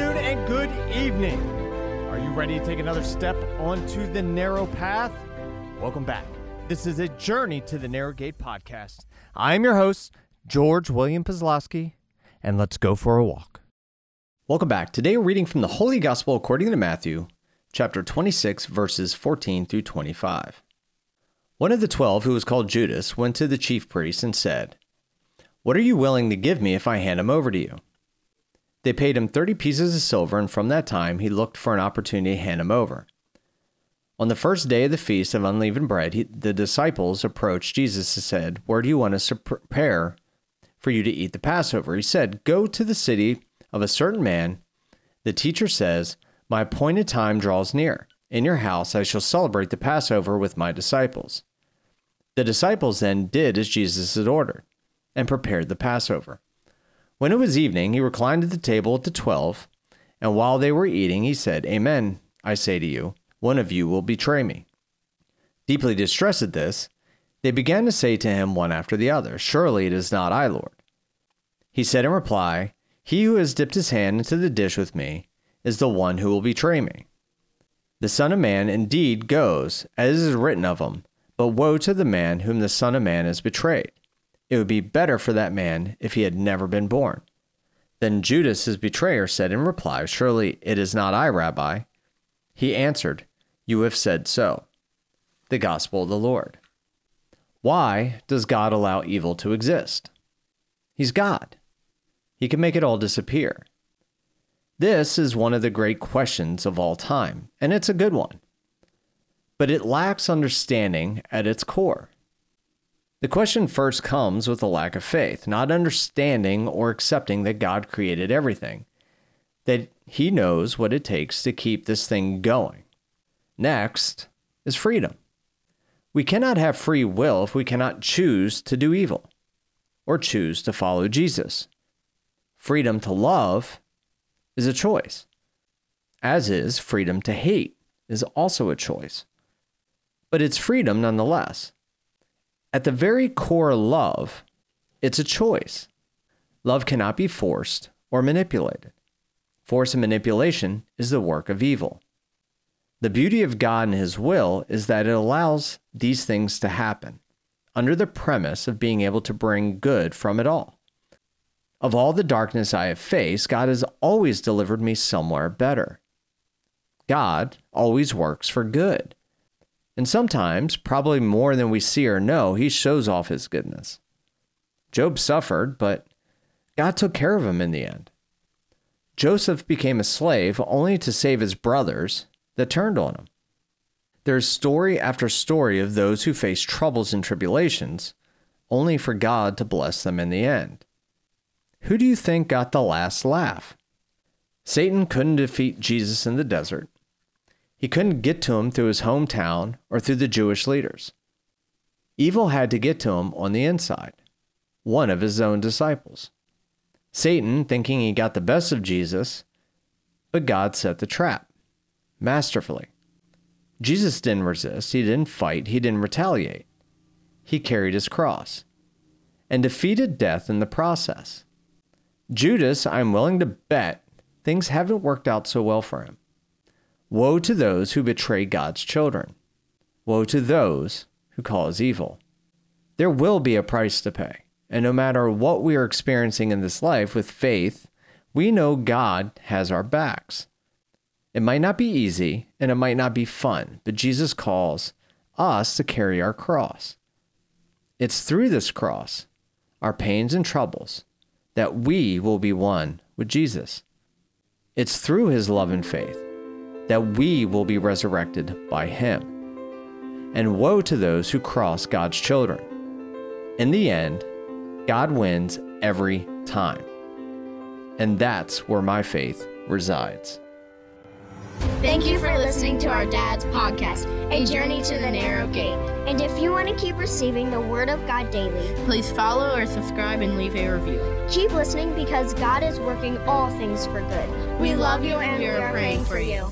and good evening. Are you ready to take another step onto the narrow path? Welcome back. This is a Journey to the Narrow Gate podcast. I'm your host, George William Pazlowski, and let's go for a walk. Welcome back. Today we're reading from the Holy Gospel according to Matthew, chapter 26, verses 14 through 25. One of the twelve, who was called Judas, went to the chief priests and said, What are you willing to give me if I hand him over to you? They paid him 30 pieces of silver, and from that time he looked for an opportunity to hand him over. On the first day of the feast of unleavened bread, he, the disciples approached Jesus and said, Where do you want us to prepare for you to eat the Passover? He said, Go to the city of a certain man. The teacher says, My appointed time draws near. In your house I shall celebrate the Passover with my disciples. The disciples then did as Jesus had ordered and prepared the Passover. When it was evening, he reclined at the table at the twelve, and while they were eating, he said, Amen, I say to you, one of you will betray me. Deeply distressed at this, they began to say to him one after the other, Surely it is not I, Lord. He said in reply, He who has dipped his hand into the dish with me is the one who will betray me. The Son of Man indeed goes, as is written of him, but woe to the man whom the Son of Man has betrayed. It would be better for that man if he had never been born. Then Judas, his betrayer, said in reply, Surely it is not I, Rabbi. He answered, You have said so. The Gospel of the Lord. Why does God allow evil to exist? He's God. He can make it all disappear. This is one of the great questions of all time, and it's a good one. But it lacks understanding at its core. The question first comes with a lack of faith, not understanding or accepting that God created everything, that He knows what it takes to keep this thing going. Next is freedom. We cannot have free will if we cannot choose to do evil or choose to follow Jesus. Freedom to love is a choice, as is freedom to hate is also a choice. But it's freedom nonetheless. At the very core of love, it's a choice. Love cannot be forced or manipulated. Force and manipulation is the work of evil. The beauty of God and His will is that it allows these things to happen under the premise of being able to bring good from it all. Of all the darkness I have faced, God has always delivered me somewhere better. God always works for good. And sometimes, probably more than we see or know, he shows off his goodness. Job suffered, but God took care of him in the end. Joseph became a slave only to save his brothers that turned on him. There's story after story of those who face troubles and tribulations, only for God to bless them in the end. Who do you think got the last laugh? Satan couldn't defeat Jesus in the desert, he couldn't get to him through his hometown or through the Jewish leaders. Evil had to get to him on the inside, one of his own disciples. Satan, thinking he got the best of Jesus, but God set the trap masterfully. Jesus didn't resist, he didn't fight, he didn't retaliate. He carried his cross and defeated death in the process. Judas, I'm willing to bet, things haven't worked out so well for him. Woe to those who betray God's children. Woe to those who cause evil. There will be a price to pay. And no matter what we are experiencing in this life with faith, we know God has our backs. It might not be easy and it might not be fun, but Jesus calls us to carry our cross. It's through this cross, our pains and troubles, that we will be one with Jesus. It's through his love and faith that we will be resurrected by him. And woe to those who cross God's children. In the end, God wins every time. And that's where my faith resides. Thank you for listening to our dad's podcast, A Journey to the Narrow Gate. And if you want to keep receiving the Word of God daily, please follow or subscribe and leave a review. Keep listening because God is working all things for good. We, we love you and we are praying for you.